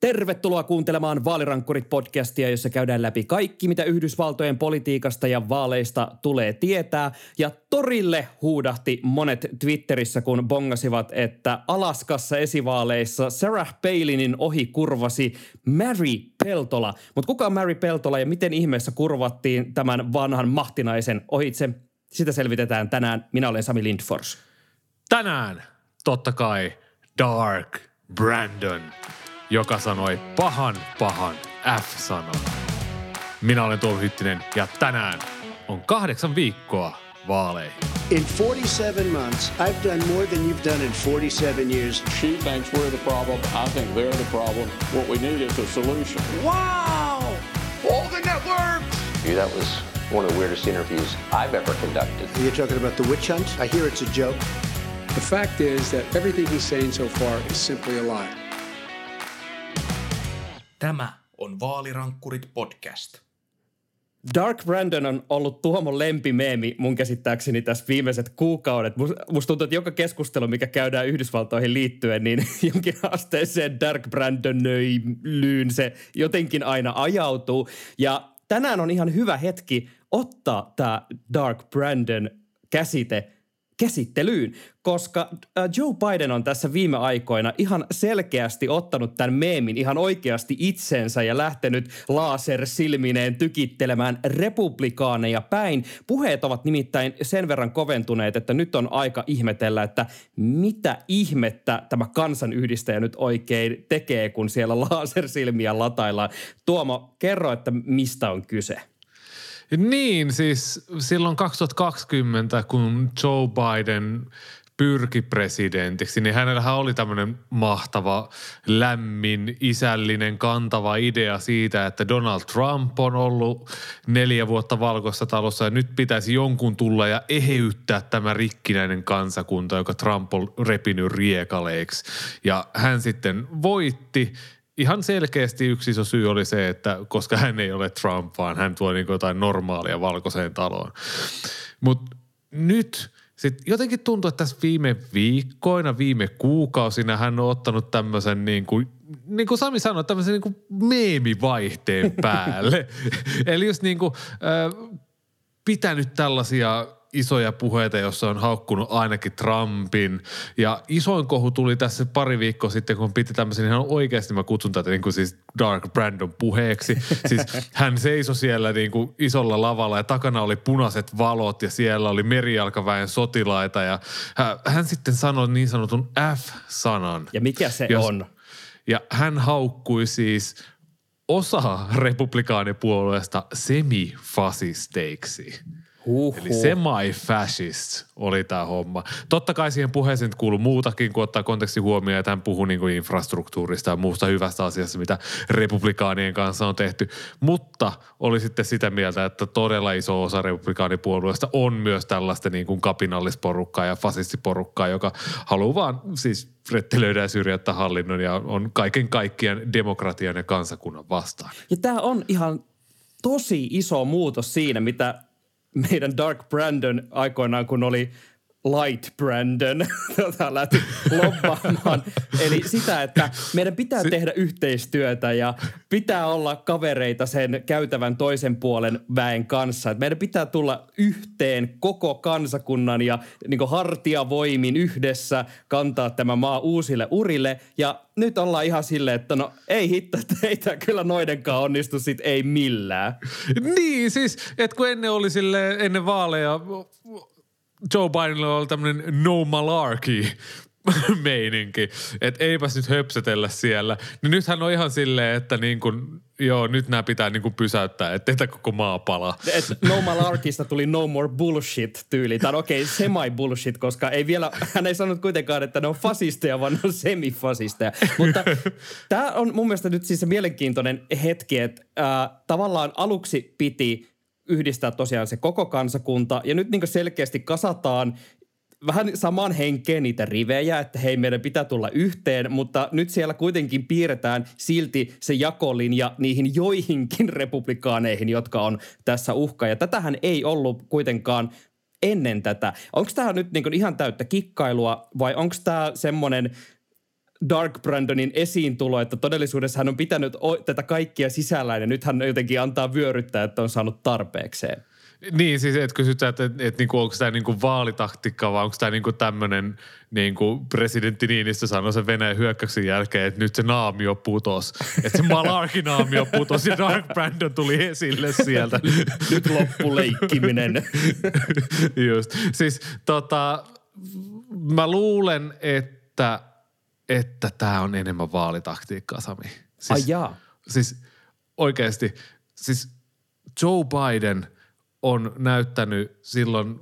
Tervetuloa kuuntelemaan Vaalirankkurit-podcastia, jossa käydään läpi kaikki, mitä Yhdysvaltojen politiikasta ja vaaleista tulee tietää. Ja torille huudahti monet Twitterissä, kun bongasivat, että Alaskassa esivaaleissa Sarah Palinin ohi kurvasi Mary Peltola. Mutta kuka on Mary Peltola ja miten ihmeessä kurvattiin tämän vanhan mahtinaisen ohitse? Sitä selvitetään tänään. Minä olen Sami Lindfors. Tänään totta kai Dark Brandon joka sanoi pahan pahan F-sanan. Minä olen Tuomo Hyttinen ja tänään on kahdeksan viikkoa vaaleihin. In 47 months, I've done more than you've done in 47 years. She thinks we're the problem. I think they're the problem. What we need is a solution. Wow! All the networks! That was one of the weirdest interviews I've ever conducted. You're talking about the witch hunt? I hear it's a joke. The fact is that everything he's saying so far is simply a lie. Tämä on Vaalirankkurit podcast. Dark Brandon on ollut Tuomon lempimeemi mun käsittääkseni tässä viimeiset kuukaudet. Musta tuntuu, että joka keskustelu, mikä käydään Yhdysvaltoihin liittyen, niin jonkin asteeseen Dark Brandon lyyn se jotenkin aina ajautuu. Ja tänään on ihan hyvä hetki ottaa tämä Dark Brandon käsite – käsittelyyn, koska äh, Joe Biden on tässä viime aikoina ihan selkeästi ottanut tämän meemin ihan oikeasti itsensä ja lähtenyt lasersilmineen tykittelemään republikaaneja päin. Puheet ovat nimittäin sen verran koventuneet, että nyt on aika ihmetellä, että mitä ihmettä tämä kansanyhdistäjä nyt oikein tekee, kun siellä lasersilmiä lataillaan. Tuomo, kerro, että mistä on kyse? Niin, siis silloin 2020, kun Joe Biden pyrki presidentiksi, niin hänellähän oli tämmöinen mahtava, lämmin, isällinen, kantava idea siitä, että Donald Trump on ollut neljä vuotta valkoisessa talossa ja nyt pitäisi jonkun tulla ja eheyttää tämä rikkinäinen kansakunta, joka Trump on repinyt riekaleiksi. Ja hän sitten voitti ihan selkeästi yksi iso syy oli se, että koska hän ei ole Trump, vaan hän tuo niin jotain normaalia valkoiseen taloon. Mutta nyt sitten jotenkin tuntuu, että tässä viime viikkoina, viime kuukausina hän on ottanut tämmöisen niin kuin, niin kuin Sami sanoi, tämmöisen niin kuin meemivaihteen päälle. Eli just niin kuin, äh, pitänyt tällaisia isoja puheita, jossa on haukkunut ainakin Trumpin. Ja isoin kohu tuli tässä pari viikkoa sitten, kun piti tämmöisen ihan oikeasti, mä kutsun tätä niin kuin siis Dark Brandon puheeksi. siis hän seisoi siellä niin kuin isolla lavalla ja takana oli punaiset valot ja siellä oli merijalkaväen sotilaita ja hän, sitten sanoi niin sanotun F-sanan. Ja mikä se jos, on? Ja hän haukkui siis osa republikaanipuolueesta semifasisteiksi. Uhuh. Eli semi-fascist oli tämä homma. Totta kai siihen puheeseen kuuluu muutakin, kun ottaa konteksti huomioon, että hän puhuu niin kuin infrastruktuurista ja muusta hyvästä asiasta, mitä republikaanien kanssa on tehty. Mutta oli sitten sitä mieltä, että todella iso osa republikaanipuolueesta on myös tällaista niin kuin kapinallisporukkaa ja fasistiporukkaa, joka haluaa vaan siis rettelöidä ja syrjäyttää hallinnon ja on kaiken kaikkiaan demokratian ja kansakunnan vastaan. Ja tämä on ihan tosi iso muutos siinä, mitä meidän Dark Brandon aikoinaan, kun oli Light Brandon tota, lähti lobbaamaan. Eli sitä, että meidän pitää tehdä yhteistyötä ja pitää olla kavereita sen käytävän toisen puolen väen kanssa. Et meidän pitää tulla yhteen koko kansakunnan ja niin hartiavoimin yhdessä kantaa tämä maa uusille urille. Ja nyt ollaan ihan silleen, että no ei hitto, että ei tämä kyllä noidenkaan onnistu sit ei millään. Niin siis, että kun ennen oli sille ennen vaaleja Joe Bidenilla oli tämmöinen no malarkey meininki, että eipäs nyt höpsötellä siellä. Niin nythän on ihan silleen, että niin kuin, joo, nyt nämä pitää niin kuin pysäyttää, että teitä koko maa palaa. Et no malarkista tuli no more bullshit tyyli. Tai okei, okay, semi bullshit, koska ei vielä, hän ei sanonut kuitenkaan, että ne on fasisteja, vaan ne on semifasisteja. Mutta tämä on mun mielestä nyt siis se mielenkiintoinen hetki, että äh, tavallaan aluksi piti yhdistää tosiaan se koko kansakunta. Ja nyt niin selkeästi kasataan vähän samaan henkeen niitä rivejä, että hei meidän pitää tulla yhteen, mutta nyt siellä kuitenkin piirretään silti se jakolinja niihin joihinkin republikaaneihin, jotka on tässä uhka. Ja tätähän ei ollut kuitenkaan ennen tätä. Onko tämä nyt niin ihan täyttä kikkailua vai onko tämä semmoinen Dark Brandonin esiintulo, että todellisuudessa hän on pitänyt o- tätä kaikkia sisällään ja nyt hän jotenkin antaa vyöryttää, että on saanut tarpeekseen. Niin, siis et kysytä, että, että, että niinku, onko tämä niinku vaalitaktiikka vai onko tämä niinku tämmöinen, niinku presidentti Niinistö sanoi sen Venäjän hyökkäyksen jälkeen, että nyt se naamio putos. Että se Malarkin naamio putos ja Dark Brandon tuli esille sieltä. Nyt loppu leikkiminen. Just. Siis tota, mä luulen, että että tämä on enemmän vaalitaktiikkaa, Sami. Siis, Ai jaa. Siis oikeasti, siis Joe Biden on näyttänyt silloin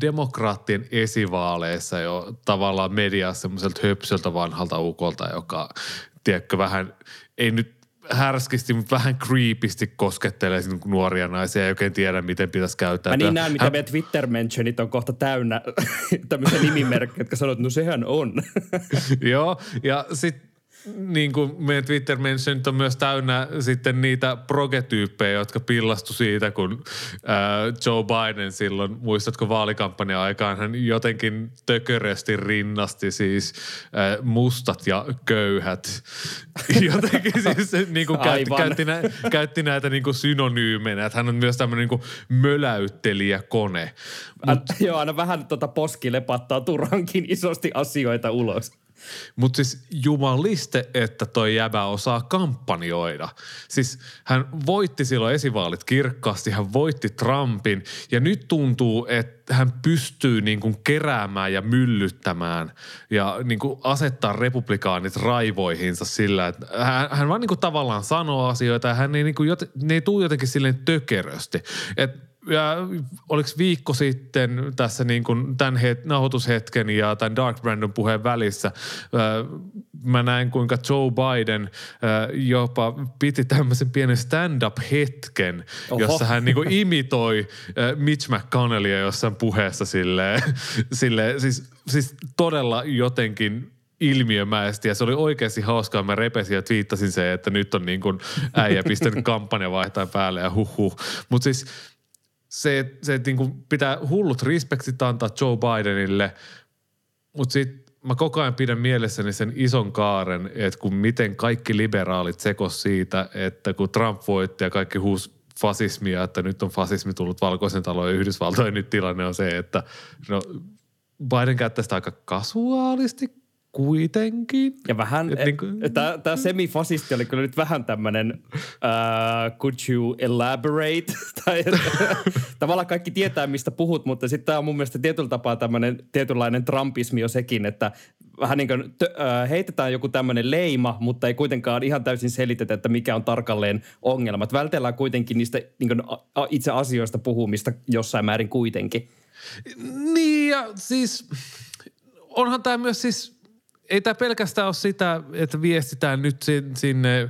demokraattien esivaaleissa jo tavallaan mediassa semmoiselta höpsöltä vanhalta ukolta, joka, tiedätkö, vähän, ei nyt härskisti, mutta vähän creepisti koskettelee nuoria naisia ja oikein tiedä, miten pitäisi käyttää. Mä niin näen, mitä Hän... meidän Twitter-mentionit on kohta täynnä tämmöisiä nimimerkkejä, jotka sanoo, että no sehän on. Joo, ja sitten niin kuin meidän twitter mentionit on myös täynnä sitten niitä progetyyppejä, jotka pillastu siitä, kun ää, Joe Biden silloin, muistatko vaalikampanjan aikaan, hän jotenkin tököresti rinnasti siis ää, mustat ja köyhät. Jotenkin siis niin kuin käytti, käytti, nä, käytti näitä niin kuin että hän on myös tämmöinen niin möläyttelijäkone. Mut, Joo, aina vähän tota poski lepattaa turhankin isosti asioita ulos. Mutta siis jumaliste, että toi jäbä osaa kampanjoida. Siis hän voitti silloin esivaalit kirkkaasti, hän voitti Trumpin ja nyt tuntuu, että hän pystyy niin kuin keräämään ja myllyttämään ja niin kuin asettaa republikaanit raivoihinsa sillä, että hän, hän vaan niin kuin tavallaan sanoo asioita ja hän ei, niin kuin ne ei tule jotenkin silleen tökerösti. Että ja oliko viikko sitten tässä niin kuin tämän het, nauhoitushetken ja tämän Dark Brandon puheen välissä, mä näin kuinka Joe Biden jopa piti tämmöisen pienen stand-up-hetken, Oho. jossa hän niin kuin imitoi Mitch McConnellia jossain puheessa silleen, silleen siis, siis todella jotenkin ilmiömäisesti ja se oli oikeasti hauskaa. Mä repesin ja twiittasin se, että nyt on niin kuin äijä pistänyt kampanja vaihtaa päälle ja huh huh. Mutta siis se, se niin pitää hullut respektit antaa Joe Bidenille, mutta sitten mä koko ajan pidän mielessäni sen ison kaaren, että kun miten kaikki liberaalit sekos siitä, että kun Trump voitti ja kaikki huus fasismia, että nyt on fasismi tullut valkoisen talon ja Yhdysvaltojen, nyt tilanne on se, että no Biden käyttää sitä aika kasuaalisti kuitenkin. Ja vähän, niin kuin... tämä semifasisti oli kyllä nyt vähän tämmöinen, uh, could you elaborate? tai, tavallaan kaikki tietää, mistä puhut, mutta sitten tämä on mun mielestä tietyllä tapaa tämmöinen tietynlainen trumpismi jo sekin, että vähän niin kuin uh, heitetään joku tämmöinen leima, mutta ei kuitenkaan ihan täysin selitetä, että mikä on tarkalleen ongelmat. Vältellään kuitenkin niistä niin kuin, itse asioista puhumista jossain määrin kuitenkin. Niin ja siis onhan tämä myös siis ei tämä pelkästään ole sitä, että viestitään nyt sinne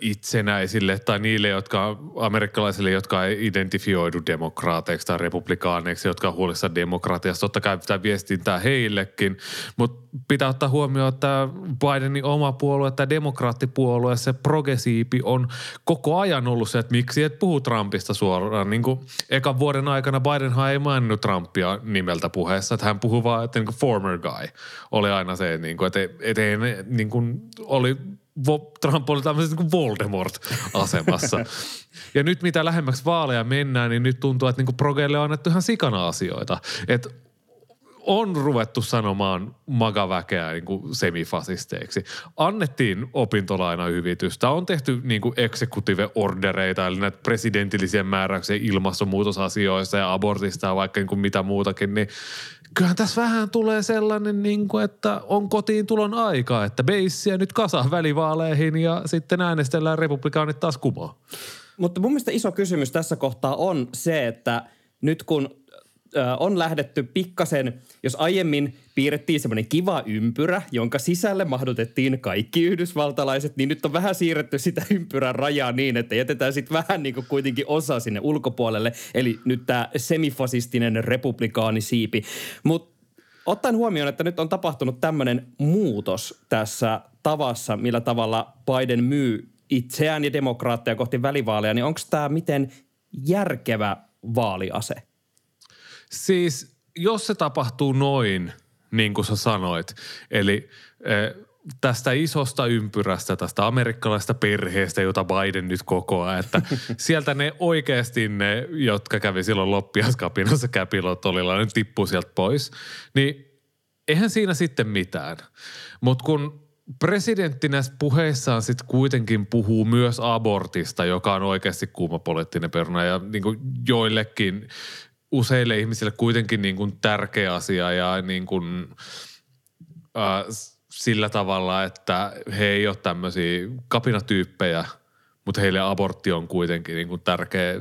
itsenäisille tai niille, jotka amerikkalaisille, jotka ei identifioidu demokraateiksi tai republikaaneiksi, jotka on huolissaan demokratiasta. Totta kai pitää viestintää heillekin, mutta pitää ottaa huomioon, että Bidenin oma puolue, tämä demokraattipuolue, se progressiipi on koko ajan ollut se, että miksi et puhu Trumpista suoraan. Niin kuin ekan vuoden aikana Bidenhan ei maininnut Trumpia nimeltä puheessa, että hän puhuu vaan, että niin kuin former guy oli aina se, niin kuin, että, että ei, niin kuin oli Trump oli tämmöisessä niin Voldemort-asemassa. ja nyt mitä lähemmäksi vaaleja mennään, niin nyt tuntuu, että niin progeille on annettu ihan sikana asioita. Että on ruvettu sanomaan magaväkeä niin kuin semifasisteiksi. Annettiin opintolainahyvitystä, on tehty niin kuin executive ordereita, eli näitä presidentillisiä määräyksiä ilmastonmuutosasioista ja abortista ja vaikka niin kuin mitä muutakin, niin kyllähän tässä vähän tulee sellainen, niin kuin, että on kotiin tulon aika, että beissiä nyt kasa välivaaleihin ja sitten äänestellään republikaanit taas kumoa. Mutta mun mielestä iso kysymys tässä kohtaa on se, että nyt kun on lähdetty pikkasen, jos aiemmin piirrettiin semmoinen kiva ympyrä, jonka sisälle mahdotettiin kaikki yhdysvaltalaiset, niin nyt on vähän siirretty sitä ympyrän rajaa niin, että jätetään sitten vähän niin kuin kuitenkin osa sinne ulkopuolelle. Eli nyt tämä semifasistinen republikaanisiipi. Mutta ottaen huomioon, että nyt on tapahtunut tämmöinen muutos tässä tavassa, millä tavalla Biden myy itseään ja demokraatteja kohti välivaaleja, niin onko tämä miten järkevä vaaliase? Siis jos se tapahtuu noin, niin kuin sä sanoit, eli eh, tästä isosta ympyrästä, tästä amerikkalaista perheestä, jota Biden nyt kokoaa, että sieltä ne oikeasti ne, jotka kävi silloin loppiaskapinassa käpilotolilla, ne tippuu sieltä pois, niin eihän siinä sitten mitään. Mutta kun presidentti näissä puheissaan sitten kuitenkin puhuu myös abortista, joka on oikeasti kuuma poliittinen peruna ja niin joillekin useille ihmisille kuitenkin niin kuin tärkeä asia ja niin kuin, äh, sillä tavalla, että he ei ole tämmöisiä kapinatyyppejä, mutta heille abortti on kuitenkin niin kuin tärkeä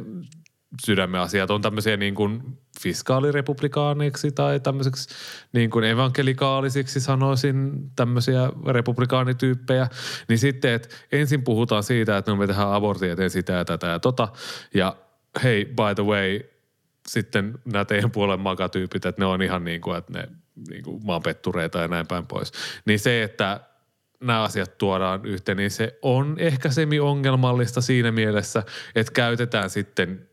sydämen asia. On tämmöisiä niin kuin fiskaalirepublikaaneiksi tai tämmöiseksi niin kuin evankelikaalisiksi sanoisin tämmöisiä republikaanityyppejä. Niin sitten, että ensin puhutaan siitä, että no me tehdään abortia, teen sitä ja tätä ja tota. Ja hei, by the way, sitten nämä teidän puolen makatyypit, että ne on ihan niin kuin, että ne niin kuin maanpettureita ja näin päin pois. Niin se, että nämä asiat tuodaan yhteen, niin se on ehkä semi-ongelmallista siinä mielessä, että käytetään sitten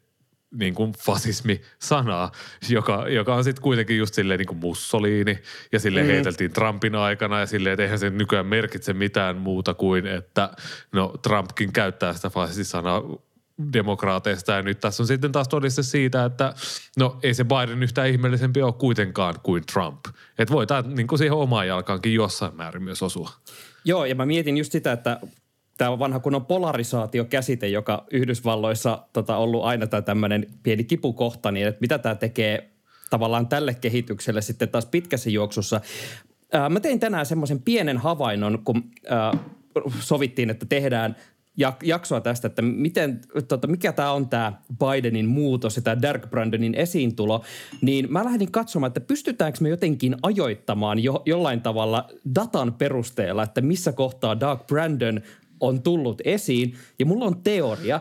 niin kuin fasismi-sanaa, joka, joka on sitten kuitenkin just silleen niin kuin Mussolini ja sille mm. heiteltiin Trumpin aikana ja silleen, että eihän se nykyään merkitse mitään muuta kuin, että no Trumpkin käyttää sitä fasismi-sanaa demokraateista ja nyt tässä on sitten taas todiste siitä, että no ei se Biden yhtään ihmeellisempi ole kuitenkaan kuin Trump. Että voi tämä niin kuin siihen omaan jalkaankin jossain määrin myös osua. Joo, ja mä mietin just sitä, että tämä on vanha kunnon polarisaatiokäsite, joka Yhdysvalloissa tota, ollut aina tämä tämmöinen pieni kipukohta, niin että mitä tämä tekee tavallaan tälle kehitykselle sitten taas pitkässä juoksussa. Ää, mä tein tänään semmoisen pienen havainnon, kun ää, sovittiin, että tehdään jaksoa tästä, että miten, tota, mikä tämä on tämä Bidenin muutos ja tämä Dark Brandonin esiintulo, niin mä lähdin katsomaan, että pystytäänkö me jotenkin ajoittamaan jo, jollain tavalla datan perusteella, että missä kohtaa Dark Brandon on tullut esiin. Ja mulla on teoria.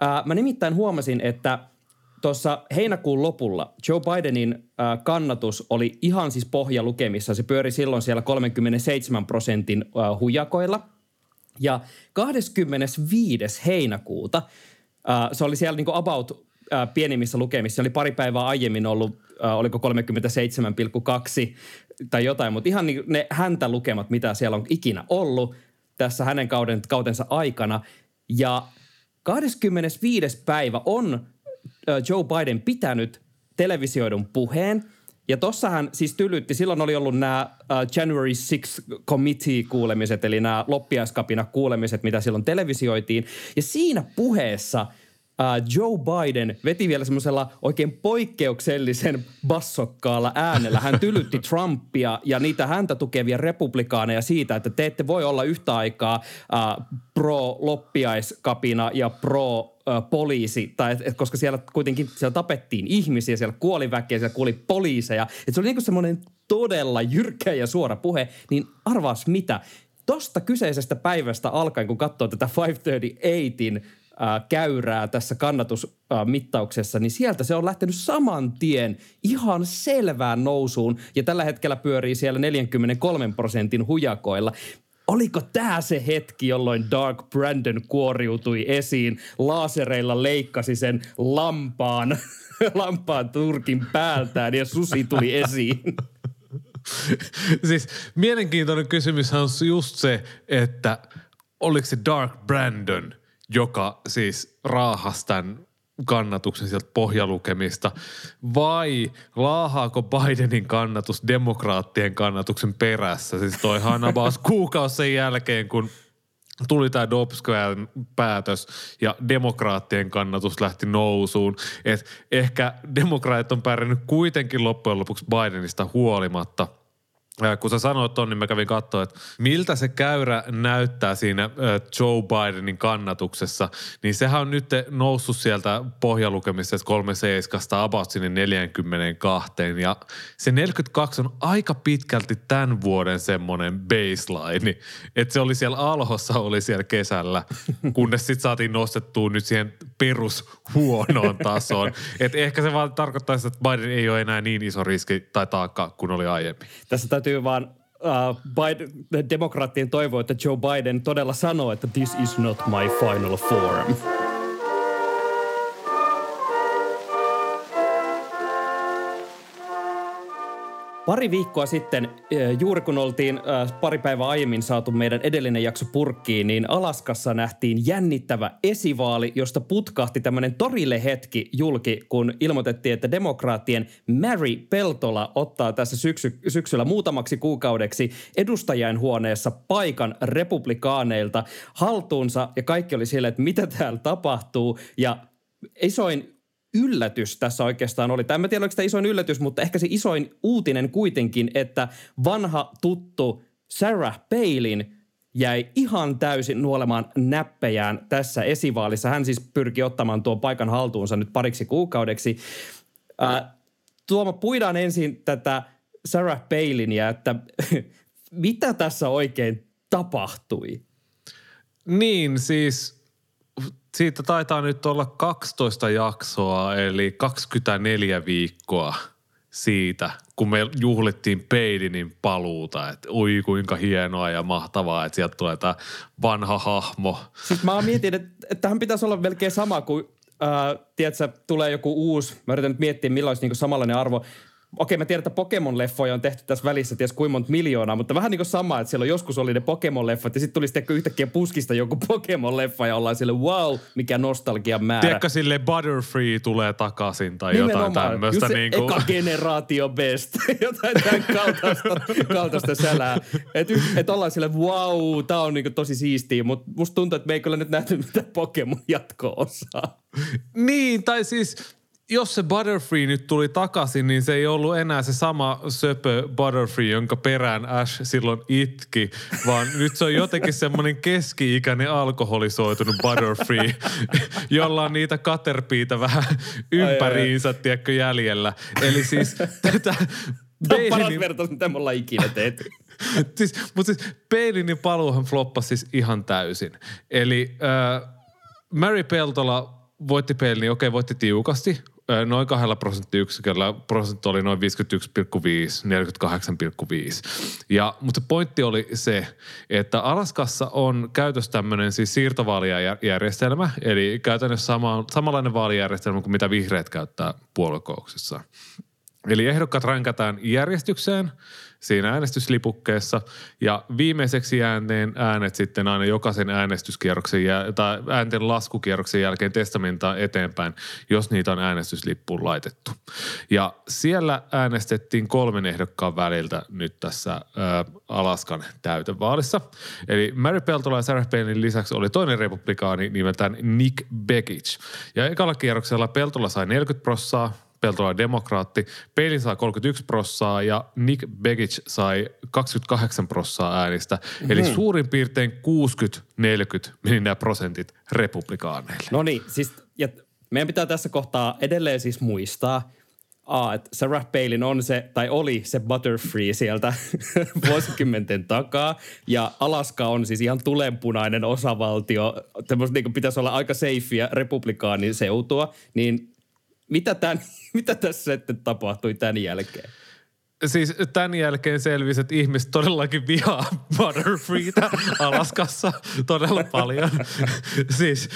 Ää, mä nimittäin huomasin, että tuossa heinäkuun lopulla Joe Bidenin ää, kannatus oli ihan siis pohjalukemissa. Se pyöri silloin siellä 37 prosentin ää, hujakoilla. Ja 25. heinäkuuta ää, se oli siellä niinku about ää, pienimmissä lukemissa. Se oli pari päivää aiemmin ollut, ää, oliko 37,2 tai jotain, mutta ihan niin ne häntä lukemat, mitä siellä on ikinä ollut – tässä hänen kauden, kautensa aikana. Ja 25. päivä on Joe Biden pitänyt televisioidun puheen. Ja tossa hän siis tylytti, silloin oli ollut nämä January 6 Committee-kuulemiset, eli nämä loppiaiskapina-kuulemiset, mitä silloin televisioitiin. Ja siinä puheessa – uh, Joe Biden veti vielä semmoisella oikein poikkeuksellisen bassokkaalla äänellä. Hän tylytti Trumpia ja niitä häntä tukevia republikaaneja siitä, että te ette voi olla yhtä aikaa uh, pro-loppiaiskapina ja pro poliisi, tai et, et, koska siellä kuitenkin siellä tapettiin ihmisiä, siellä kuoli väkeä, siellä kuoli poliiseja. Et se oli niinku semmoinen todella jyrkkä ja suora puhe, niin arvaas mitä? Tosta kyseisestä päivästä alkaen, kun katsoo tätä 538in käyrää tässä kannatusmittauksessa, niin sieltä se on lähtenyt saman tien ihan selvään nousuun ja tällä hetkellä pyörii siellä 43 prosentin hujakoilla. Oliko tämä se hetki, jolloin Dark Brandon kuoriutui esiin, laasereilla leikkasi sen lampaan, lampaan turkin päältään ja susi tuli esiin? siis mielenkiintoinen kysymys on just se, että oliko se Dark Brandon – joka siis raahasi tämän kannatuksen sieltä pohjalukemista, vai laahaako Bidenin kannatus demokraattien kannatuksen perässä? Siis toi Hannabas kuukausi sen jälkeen, kun tuli tämä Dobbs-Squaren päätös ja demokraattien kannatus lähti nousuun. Et ehkä demokraatit on pärjännyt kuitenkin loppujen lopuksi Bidenista huolimatta – kun sä sanoit ton, niin mä kävin katsoa, että miltä se käyrä näyttää siinä Joe Bidenin kannatuksessa, niin sehän on nyt noussut sieltä pohjalukemista 37 about sinne 42. Ja se 42 on aika pitkälti tämän vuoden semmoinen baseline, että se oli siellä alhossa, oli siellä kesällä, kunnes sitten saatiin nostettua nyt siihen perus huonoon tasoon. että ehkä se vaan tarkoittaa että Biden ei ole enää niin iso riski tai taakka kuin oli aiemmin. Tässä täytyy vaan uh, Biden, demokraattien toivoa, että Joe Biden todella sanoo, että this is not my final form. Pari viikkoa sitten, juuri kun oltiin pari päivää aiemmin saatu meidän edellinen jakso purkkiin, niin Alaskassa nähtiin jännittävä esivaali, josta putkahti tämmöinen torille hetki julki, kun ilmoitettiin, että demokraattien Mary Peltola ottaa tässä syksy, syksyllä muutamaksi kuukaudeksi edustajain huoneessa paikan republikaaneilta haltuunsa. Ja kaikki oli siellä, että mitä täällä tapahtuu. Ja isoin yllätys tässä oikeastaan oli, tai en tiedä oliko tämä isoin yllätys, mutta ehkä se isoin uutinen kuitenkin, että vanha tuttu Sarah Palin jäi ihan täysin nuolemaan näppejään tässä esivaalissa. Hän siis pyrki ottamaan tuon paikan haltuunsa nyt pariksi kuukaudeksi. Ää, Tuomo, puidaan ensin tätä Sarah Palinia, että mitä tässä oikein tapahtui? Niin, siis siitä taitaa nyt olla 12 jaksoa, eli 24 viikkoa siitä, kun me juhlittiin Peidinin paluuta, että ui kuinka hienoa ja mahtavaa, että sieltä tulee tämä vanha hahmo. Siis mä mietin, että, että tähän pitäisi olla melkein sama kuin, äh, tiedätkö, tulee joku uusi, mä yritän nyt miettiä millainen olisi niin samanlainen arvo, okei mä tiedän, että Pokemon-leffoja on tehty tässä välissä ties kuinka monta miljoonaa, mutta vähän niin kuin sama, että siellä joskus oli ne Pokemon-leffat ja sitten tuli sitten yhtäkkiä puskista joku Pokemon-leffa ja ollaan sille wow, mikä nostalgian määrä. Tiedätkö sille Butterfree tulee takaisin tai Nimenomaan. jotain tämmöistä. Just niin kuin... eka generaatio best, jotain tämän kaltaista, kaltaista sälää. Että et ollaan sille wow, tää on niin kuin tosi siistiä, mutta musta tuntuu, että me ei kyllä nyt nähty mitään Pokemon jatko-osaa. niin, tai siis jos se Butterfree nyt tuli takaisin, niin se ei ollut enää se sama söpö Butterfree, jonka perään Ash silloin itki, vaan nyt se on jotenkin semmoinen keski-ikäinen alkoholisoitunut Butterfree, jolla on niitä katerpiitä vähän ympäriinsä, tiedätkö, jäljellä. Eli siis tätä... Tämä on paras vertaus, mitä me ollaan ikinä tehty. siis, mutta siis Peilinin paluuhan floppasi siis ihan täysin. Eli äh, Mary Peltola voitti Peilin, niin okei, voitti tiukasti noin kahdella prosenttiyksiköllä prosentti oli noin 51,5, 48,5. Ja, mutta pointti oli se, että Alaskassa on käytössä tämmöinen siis siirtovaalijärjestelmä, eli käytännössä sama, samanlainen vaalijärjestelmä kuin mitä vihreät käyttää puoluekouksessa. Eli ehdokkaat rankataan järjestykseen siinä äänestyslipukkeessa ja viimeiseksi ääneen äänet sitten aina jokaisen äänestyskierroksen jä, tai äänten laskukierroksen jälkeen testamentaa eteenpäin, jos niitä on äänestyslippuun laitettu. Ja siellä äänestettiin kolmen ehdokkaan väliltä nyt tässä ä, Alaskan täytevaalissa. Eli Mary Peltola ja Sarah Palinin lisäksi oli toinen republikaani nimeltään Nick Begich. Ja ekalla kierroksella Peltola sai 40 prossaa, Peltola demokraatti. Peilin sai 31 prossaa ja Nick Begich sai 28 prossaa äänistä. Mm-hmm. Eli mhm. suurin piirtein 60-40 meni nämä prosentit republikaaneille. No niin, siis ja meidän pitää tässä kohtaa edelleen siis muistaa, A, että Sarah Palin on se, tai oli se Butterfree sieltä vuosikymmenten takaa. Ja Alaska on siis ihan tulenpunainen osavaltio. Tämmöistä niin pitäisi olla aika safea republikaanin seutua. Niin mitä, tämän, mitä tässä sitten tapahtui tämän jälkeen? Siis tämän jälkeen selvisi, että ihmiset todellakin vihaa Butterfreetä Alaskassa todella paljon. siis,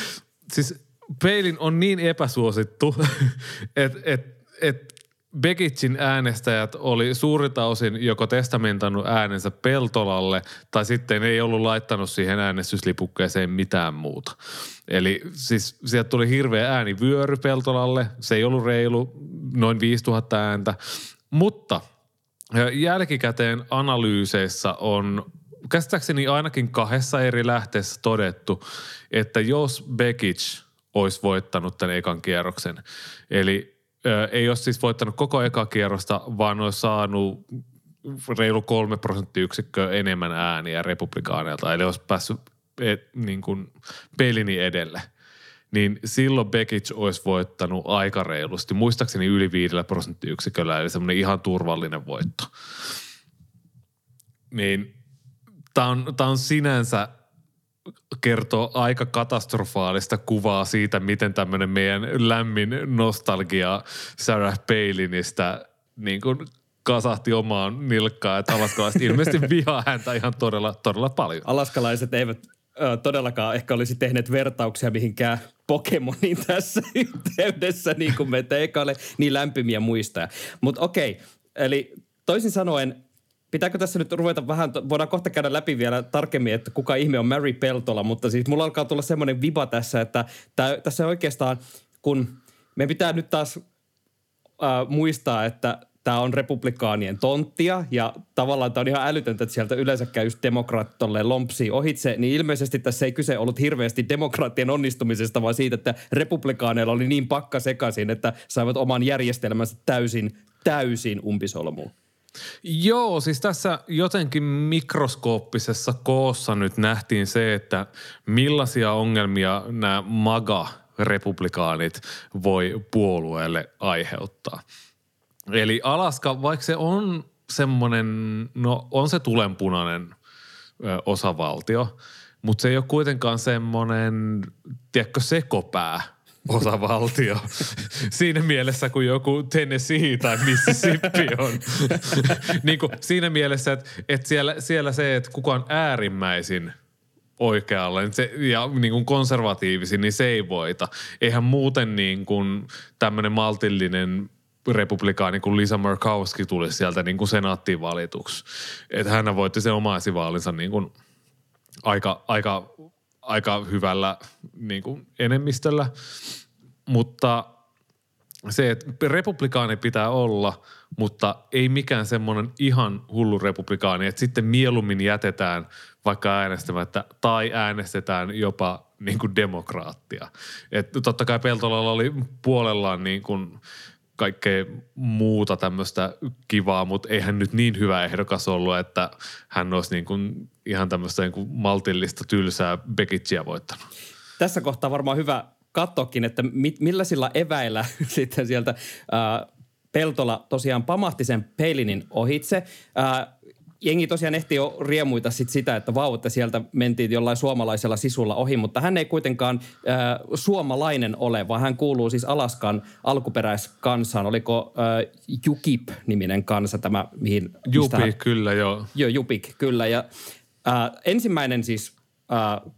siis Peilin on niin epäsuosittu, että et, et Begitsin äänestäjät oli suurilta osin joko testamentannut äänensä Peltolalle tai sitten ei ollut laittanut siihen äänestyslipukkeeseen mitään muuta. Eli siis sieltä tuli hirveä äänivyöry Peltolalle. Se ei ollut reilu, noin 5000 ääntä. Mutta jälkikäteen analyyseissä on käsittääkseni ainakin kahdessa eri lähteessä todettu, että jos Bekic olisi voittanut tämän ekan kierroksen, eli ei ole siis voittanut koko eka kierrosta, vaan on saanut reilu kolme prosenttiyksikköä enemmän ääniä republikaaneilta. Eli olisi päässyt et, niin kuin pelini edelle. Niin silloin Bekic olisi voittanut aika reilusti. Muistaakseni yli viidellä prosenttiyksiköllä, eli semmoinen ihan turvallinen voitto. Niin tämä on, on sinänsä kertoo aika katastrofaalista kuvaa siitä, miten tämmöinen meidän lämmin nostalgia Sarah Palinista niin kuin kasahti omaan nilkkaan, että alaskalaiset ilmeisesti vihaa häntä ihan todella, todella paljon. Alaskalaiset eivät ö, todellakaan ehkä olisi tehneet vertauksia mihinkään Pokemonin tässä yhteydessä, niin kuin me teikalle niin lämpimiä muistaa. Mutta okei, eli toisin sanoen, pitääkö tässä nyt ruveta vähän, voidaan kohta käydä läpi vielä tarkemmin, että kuka ihme on Mary Peltola, mutta siis mulla alkaa tulla semmoinen viba tässä, että tää, tässä oikeastaan, kun me pitää nyt taas äh, muistaa, että tämä on republikaanien tonttia ja tavallaan tämä on ihan älytöntä, että sieltä yleensäkään just demokraatit lompsii ohitse, niin ilmeisesti tässä ei kyse ollut hirveästi demokraattien onnistumisesta, vaan siitä, että republikaaneilla oli niin pakka sekaisin, että saivat oman järjestelmänsä täysin, täysin umpisolmuun. Joo, siis tässä jotenkin mikroskooppisessa koossa nyt nähtiin se, että millaisia ongelmia nämä MAGA-republikaanit voi puolueelle aiheuttaa. Eli Alaska, vaikka se on semmoinen, no on se tulenpunainen osavaltio, mutta se ei ole kuitenkaan semmoinen, tiedätkö, sekopää osavaltio. siinä mielessä, kun joku Tennessee tai Mississippi on. niin kuin siinä mielessä, että, että siellä, siellä se, että kuka on äärimmäisin oikealla niin se, ja niin kuin konservatiivisin, niin se ei voita. Eihän muuten niin kuin tämmöinen maltillinen republikaani kuin Lisa Murkowski tuli sieltä niin kuin senaattiin valituksi. Että hän voitti sen oma esivaalinsa niin kuin aika, aika, aika hyvällä niin kuin enemmistöllä. Mutta se, että republikaani pitää olla, mutta ei mikään semmoinen ihan hullu republikaani, että sitten mieluummin jätetään vaikka äänestämättä tai äänestetään jopa niin kuin demokraattia. Että totta kai Peltolalla oli puolellaan niin kuin kaikkea muuta tämmöistä kivaa, mutta eihän nyt niin hyvä ehdokas ollut, että hän olisi niin kuin ihan tämmöistä niin kuin maltillista tylsää Bekitsia voittanut. Tässä kohtaa varmaan hyvä katsoakin, että mit, millaisilla eväillä sitten sieltä ää, Peltola tosiaan pamahti sen Peilinin ohitse. Ää, jengi tosiaan ehti jo riemuita sit sitä, että vau, että sieltä mentiin jollain suomalaisella sisulla ohi, mutta hän ei kuitenkaan äh, suomalainen ole, vaan hän kuuluu siis Alaskan alkuperäiskansaan. Oliko äh, Jukip-niminen kansa tämä, mihin... Jupik, hän... kyllä joo. Joo, Jupik, kyllä. Ja äh, ensimmäinen siis... Äh,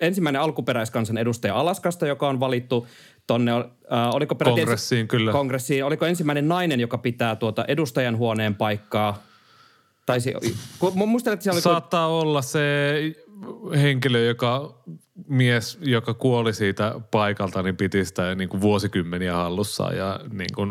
ensimmäinen alkuperäiskansan edustaja Alaskasta, joka on valittu tonne, äh, oliko kongressiin, kyllä. kongressiin, oliko ensimmäinen nainen, joka pitää tuota edustajan huoneen paikkaa – tai se, muistan, että siellä oli... Saattaa kun... olla se henkilö, joka mies, joka kuoli siitä paikalta, niin piti sitä niin kuin vuosikymmeniä hallussa ja niin kuin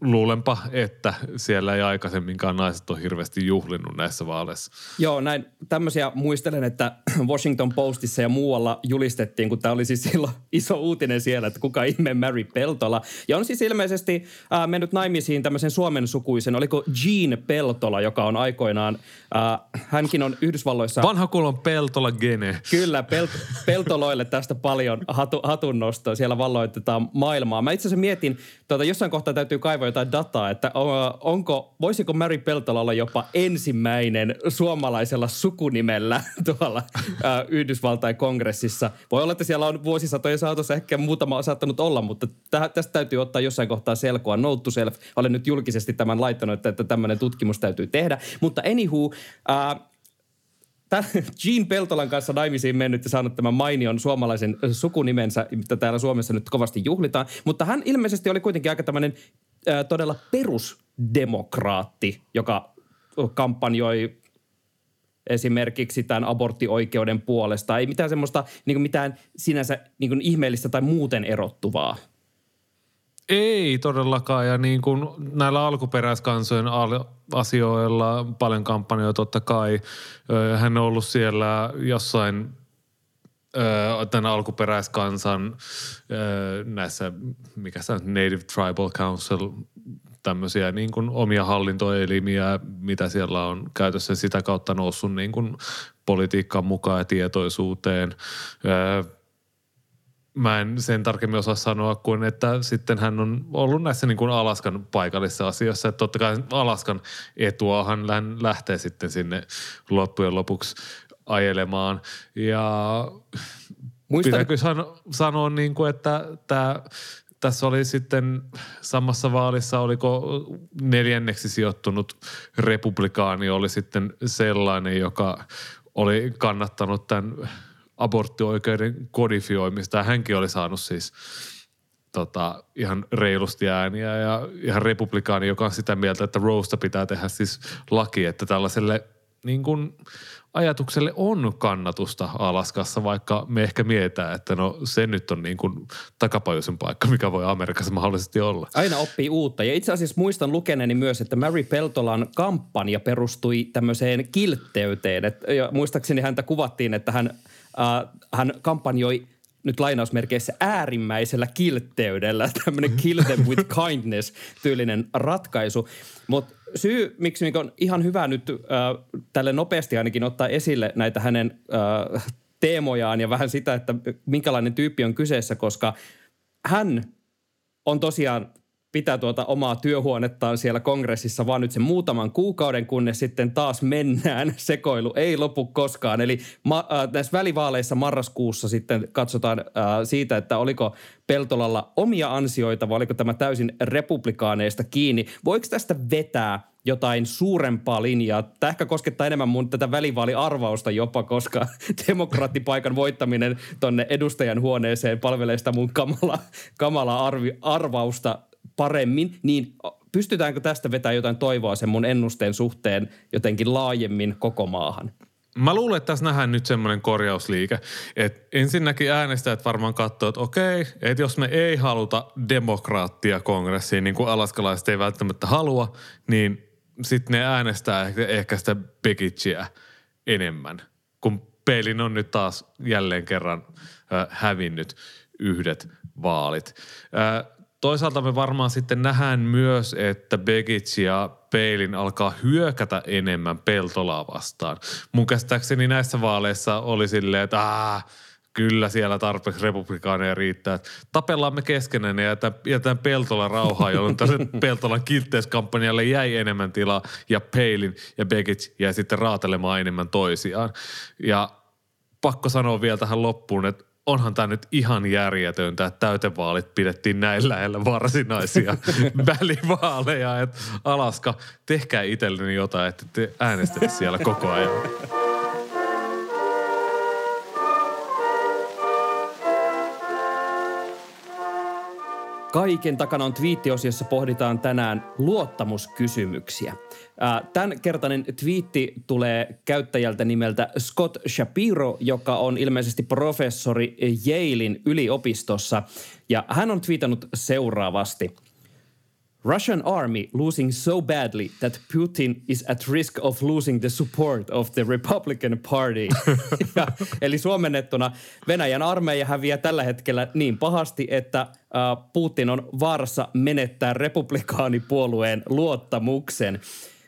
luulenpa, että siellä ei aikaisemminkaan naiset ole hirveästi juhlinnut näissä vaaleissa. Joo, näin tämmöisiä muistelen, että Washington Postissa ja muualla julistettiin, kun tämä oli siis silloin iso uutinen siellä, että kuka ihme Mary Peltola. Ja on siis ilmeisesti äh, mennyt naimisiin tämmöisen suomen sukuisen, oliko Jean Peltola, joka on aikoinaan, äh, hänkin on Yhdysvalloissa... Vanha kulon Peltola gene. Kyllä, Pelt- Peltoloille tästä paljon hatu, hatunnostoa. Siellä valloitetaan maailmaa. Mä itse asiassa mietin, tuota, jossain kohtaa täytyy kaivaa jotain dataa, että onko, voisiko Mary Peltola olla jopa ensimmäinen suomalaisella sukunimellä tuolla ää, Yhdysvaltain kongressissa. Voi olla, että siellä on vuosisatojen saatossa ehkä muutama saattanut olla, mutta täh, tästä täytyy ottaa jossain kohtaa selkoa. Note to self. Olen nyt julkisesti tämän laittanut, että, että tämmöinen tutkimus täytyy tehdä. Mutta anywho, ää, Jean Peltolan kanssa naimisiin mennyt ja saanut tämän mainion suomalaisen sukunimensä, mitä täällä Suomessa nyt kovasti juhlitaan. Mutta hän ilmeisesti oli kuitenkin aika tämmöinen äh, todella perusdemokraatti, joka kampanjoi esimerkiksi tämän aborttioikeuden puolesta. Ei mitään semmoista niin mitään sinänsä niin ihmeellistä tai muuten erottuvaa. Ei todellakaan ja niin kuin näillä alkuperäiskansojen asioilla paljon kampanjoita totta kai. Hän on ollut siellä jossain tämän alkuperäiskansan näissä, mikä se on, Native Tribal Council, tämmöisiä niin kuin omia hallintoelimiä, mitä siellä on käytössä sitä kautta noussut niin kuin politiikkaan mukaan ja tietoisuuteen mä en sen tarkemmin osaa sanoa kuin, että sitten hän on ollut näissä niin kuin Alaskan paikallisissa asioissa. Että totta kai Alaskan etuahan hän lähtee sitten sinne loppujen lopuksi ajelemaan. Ja Muistan... pitääkö sano, sanoa niin kuin, että tämä tässä oli sitten samassa vaalissa, oliko neljänneksi sijoittunut republikaani, oli sitten sellainen, joka oli kannattanut tämän aborttioikeuden kodifioimista. Ja hänkin oli saanut siis tota, ihan reilusti ääniä ja ihan republikaani, joka on sitä mieltä, että Rosta pitää tehdä siis laki, että tällaiselle niin kuin ajatukselle on kannatusta Alaskassa, vaikka me ehkä mietitään, että no se nyt on niin kuin takapajuisen paikka, mikä voi Amerikassa mahdollisesti olla. Aina oppii uutta. Ja itse asiassa muistan lukeneeni myös, että Mary Peltolan kampanja perustui tämmöiseen kiltteyteen. Et, ja muistaakseni häntä kuvattiin, että hän, äh, hän kampanjoi nyt lainausmerkeissä äärimmäisellä kiltteydellä, tämmöinen kill them with kindness tyylinen ratkaisu. Mutta syy, miksi on ihan hyvä nyt äh, tälle nopeasti ainakin ottaa esille näitä hänen äh, teemojaan ja vähän sitä, että minkälainen tyyppi on kyseessä, koska hän on tosiaan pitää tuota omaa työhuonettaan siellä kongressissa vaan nyt sen muutaman kuukauden, kunnes sitten taas mennään. Sekoilu ei lopu koskaan. Eli ma- äh, näissä välivaaleissa marraskuussa sitten katsotaan äh, siitä, että oliko Peltolalla omia ansioita vai oliko tämä täysin republikaaneista kiinni. Voiko tästä vetää jotain suurempaa linjaa. Tämä ehkä koskettaa enemmän mun tätä välivaaliarvausta jopa, koska demokraattipaikan voittaminen tonne edustajan huoneeseen palvelee sitä mun kamala, kamala arvi, arvausta paremmin, niin pystytäänkö tästä vetämään jotain toivoa sen mun ennusteen suhteen jotenkin laajemmin koko maahan? Mä luulen, että tässä nähdään nyt semmoinen korjausliike. Että ensinnäkin äänestäjät varmaan katsoo, että okei, että jos me ei haluta demokraattia kongressiin, niin kuin alaskalaiset ei välttämättä halua, niin sitten ne äänestää ehkä, ehkä sitä Begitchiä enemmän, kun peilin on nyt taas jälleen kerran äh, hävinnyt yhdet vaalit. Äh, toisaalta me varmaan sitten nähdään myös, että Begic ja Peilin alkaa hyökätä enemmän Peltolaa vastaan. Mun käsittääkseni näissä vaaleissa oli silleen, että aah, kyllä siellä tarpeeksi republikaaneja riittää. Tapellaan me keskenään ja jätetään, jätetään Peltola rauhaa, jolloin tässä Peltolan kiltteyskampanjalle jäi enemmän tilaa ja Peilin ja Begic jäi sitten raatelemaan enemmän toisiaan. Ja pakko sanoa vielä tähän loppuun, että onhan tämä nyt ihan järjetöntä, että täytevaalit pidettiin näin lähellä varsinaisia välivaaleja. Että Alaska, tehkää itselleni jotain, että te äänestätte siellä koko ajan. Kaiken takana on twiittiosiossa, pohditaan tänään luottamuskysymyksiä. Tämän kertainen twiitti tulee käyttäjältä nimeltä Scott Shapiro, joka on ilmeisesti professori Yalein yliopistossa. Ja hän on twiitannut seuraavasti – Russian army losing so badly that Putin is at risk of losing the support of the Republican Party. ja, eli suomennettuna Venäjän armeija häviää tällä hetkellä niin pahasti, että uh, Putin on vaarassa menettää republikaanipuolueen luottamuksen.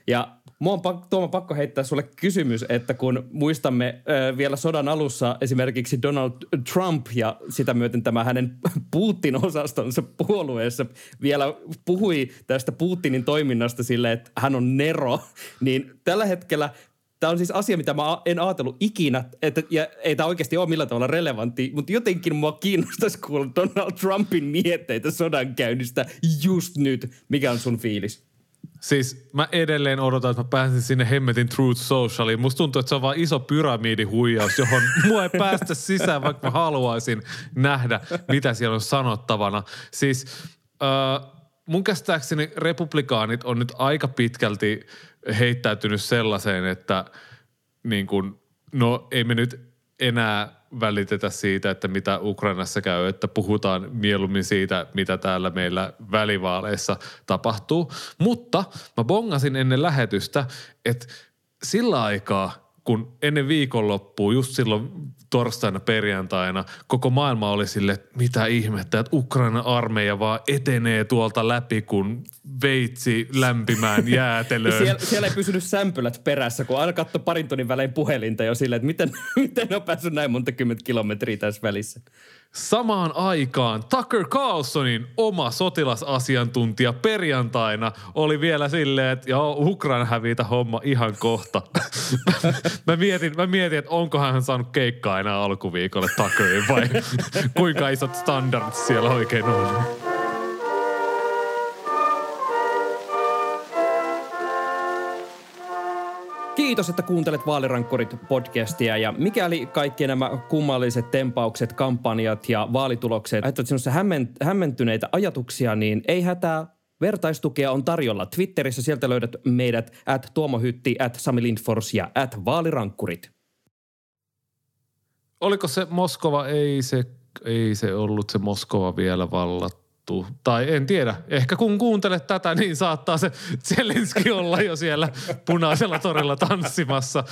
Ja Mua on pakko, Tuoma pakko heittää sulle kysymys, että kun muistamme ö, vielä sodan alussa esimerkiksi Donald Trump ja sitä myöten tämä hänen Putin-osastonsa puolueessa vielä puhui tästä Putinin toiminnasta sille, että hän on Nero, niin tällä hetkellä Tämä on siis asia, mitä mä en ajatellut ikinä, että, ja ei tämä oikeasti ole millään tavalla relevantti, mutta jotenkin mua kiinnostaisi kuulla Donald Trumpin mietteitä sodankäynnistä just nyt. Mikä on sun fiilis? Siis mä edelleen odotan, että mä pääsen sinne hemmetin Truth Socialiin. Musta tuntuu, että se on vaan iso pyramidihuijaus, johon mua ei päästä sisään, vaikka mä haluaisin nähdä, mitä siellä on sanottavana. Siis äh, mun käsittääkseni republikaanit on nyt aika pitkälti heittäytynyt sellaiseen, että niin kun, no ei me nyt enää välitetä siitä, että mitä Ukrainassa käy, että puhutaan mieluummin siitä, mitä täällä meillä välivaaleissa tapahtuu. Mutta mä bongasin ennen lähetystä, että sillä aikaa, kun ennen viikonloppua, just silloin torstaina perjantaina, koko maailma oli sille, että mitä ihmettä, että Ukraina armeija vaan etenee tuolta läpi, kun veitsi lämpimään jäätelöön. siellä, siellä, ei pysynyt sämpylät perässä, kun aina katsoi parin tunnin välein puhelinta jo silleen, että miten, miten on päässyt näin monta kymmentä kilometriä tässä välissä. Samaan aikaan Tucker Carlsonin oma sotilasasiantuntija perjantaina oli vielä silleen, että joo, Ukraina hävitä homma ihan kohta. mä, mietin, mä mietin, että onkohan hän saanut keikkaa enää alkuviikolle Tuckeriin vai kuinka isot standardit siellä oikein on. Kiitos, että kuuntelet Vaalirankkurit podcastia ja mikäli kaikki nämä kummalliset tempaukset, kampanjat ja vaalitulokset aiheuttavat sinussa hämmentyneitä ajatuksia, niin ei hätää, Vertaistukea on tarjolla Twitterissä. Sieltä löydät meidät at Tuomo Hytti, at Sami Lindfors ja at Vaalirankkurit. Oliko se Moskova? Ei se, ei se ollut se Moskova vielä vallattu tapahtuu. Tai en tiedä, ehkä kun kuuntelet tätä, niin saattaa se Zelenski olla jo siellä punaisella torilla tanssimassa.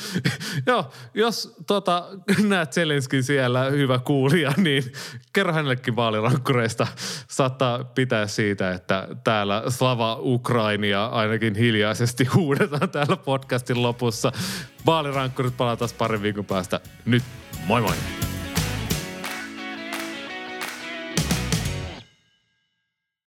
Joo, jos tota, näet Zelenskin siellä, hyvä kuulija, niin kerro hänellekin vaalirankkureista. Saattaa pitää siitä, että täällä Slava Ukrainia ainakin hiljaisesti huudetaan täällä podcastin lopussa. Vaalirankkurit palataan parin viikon päästä. Nyt moi moi!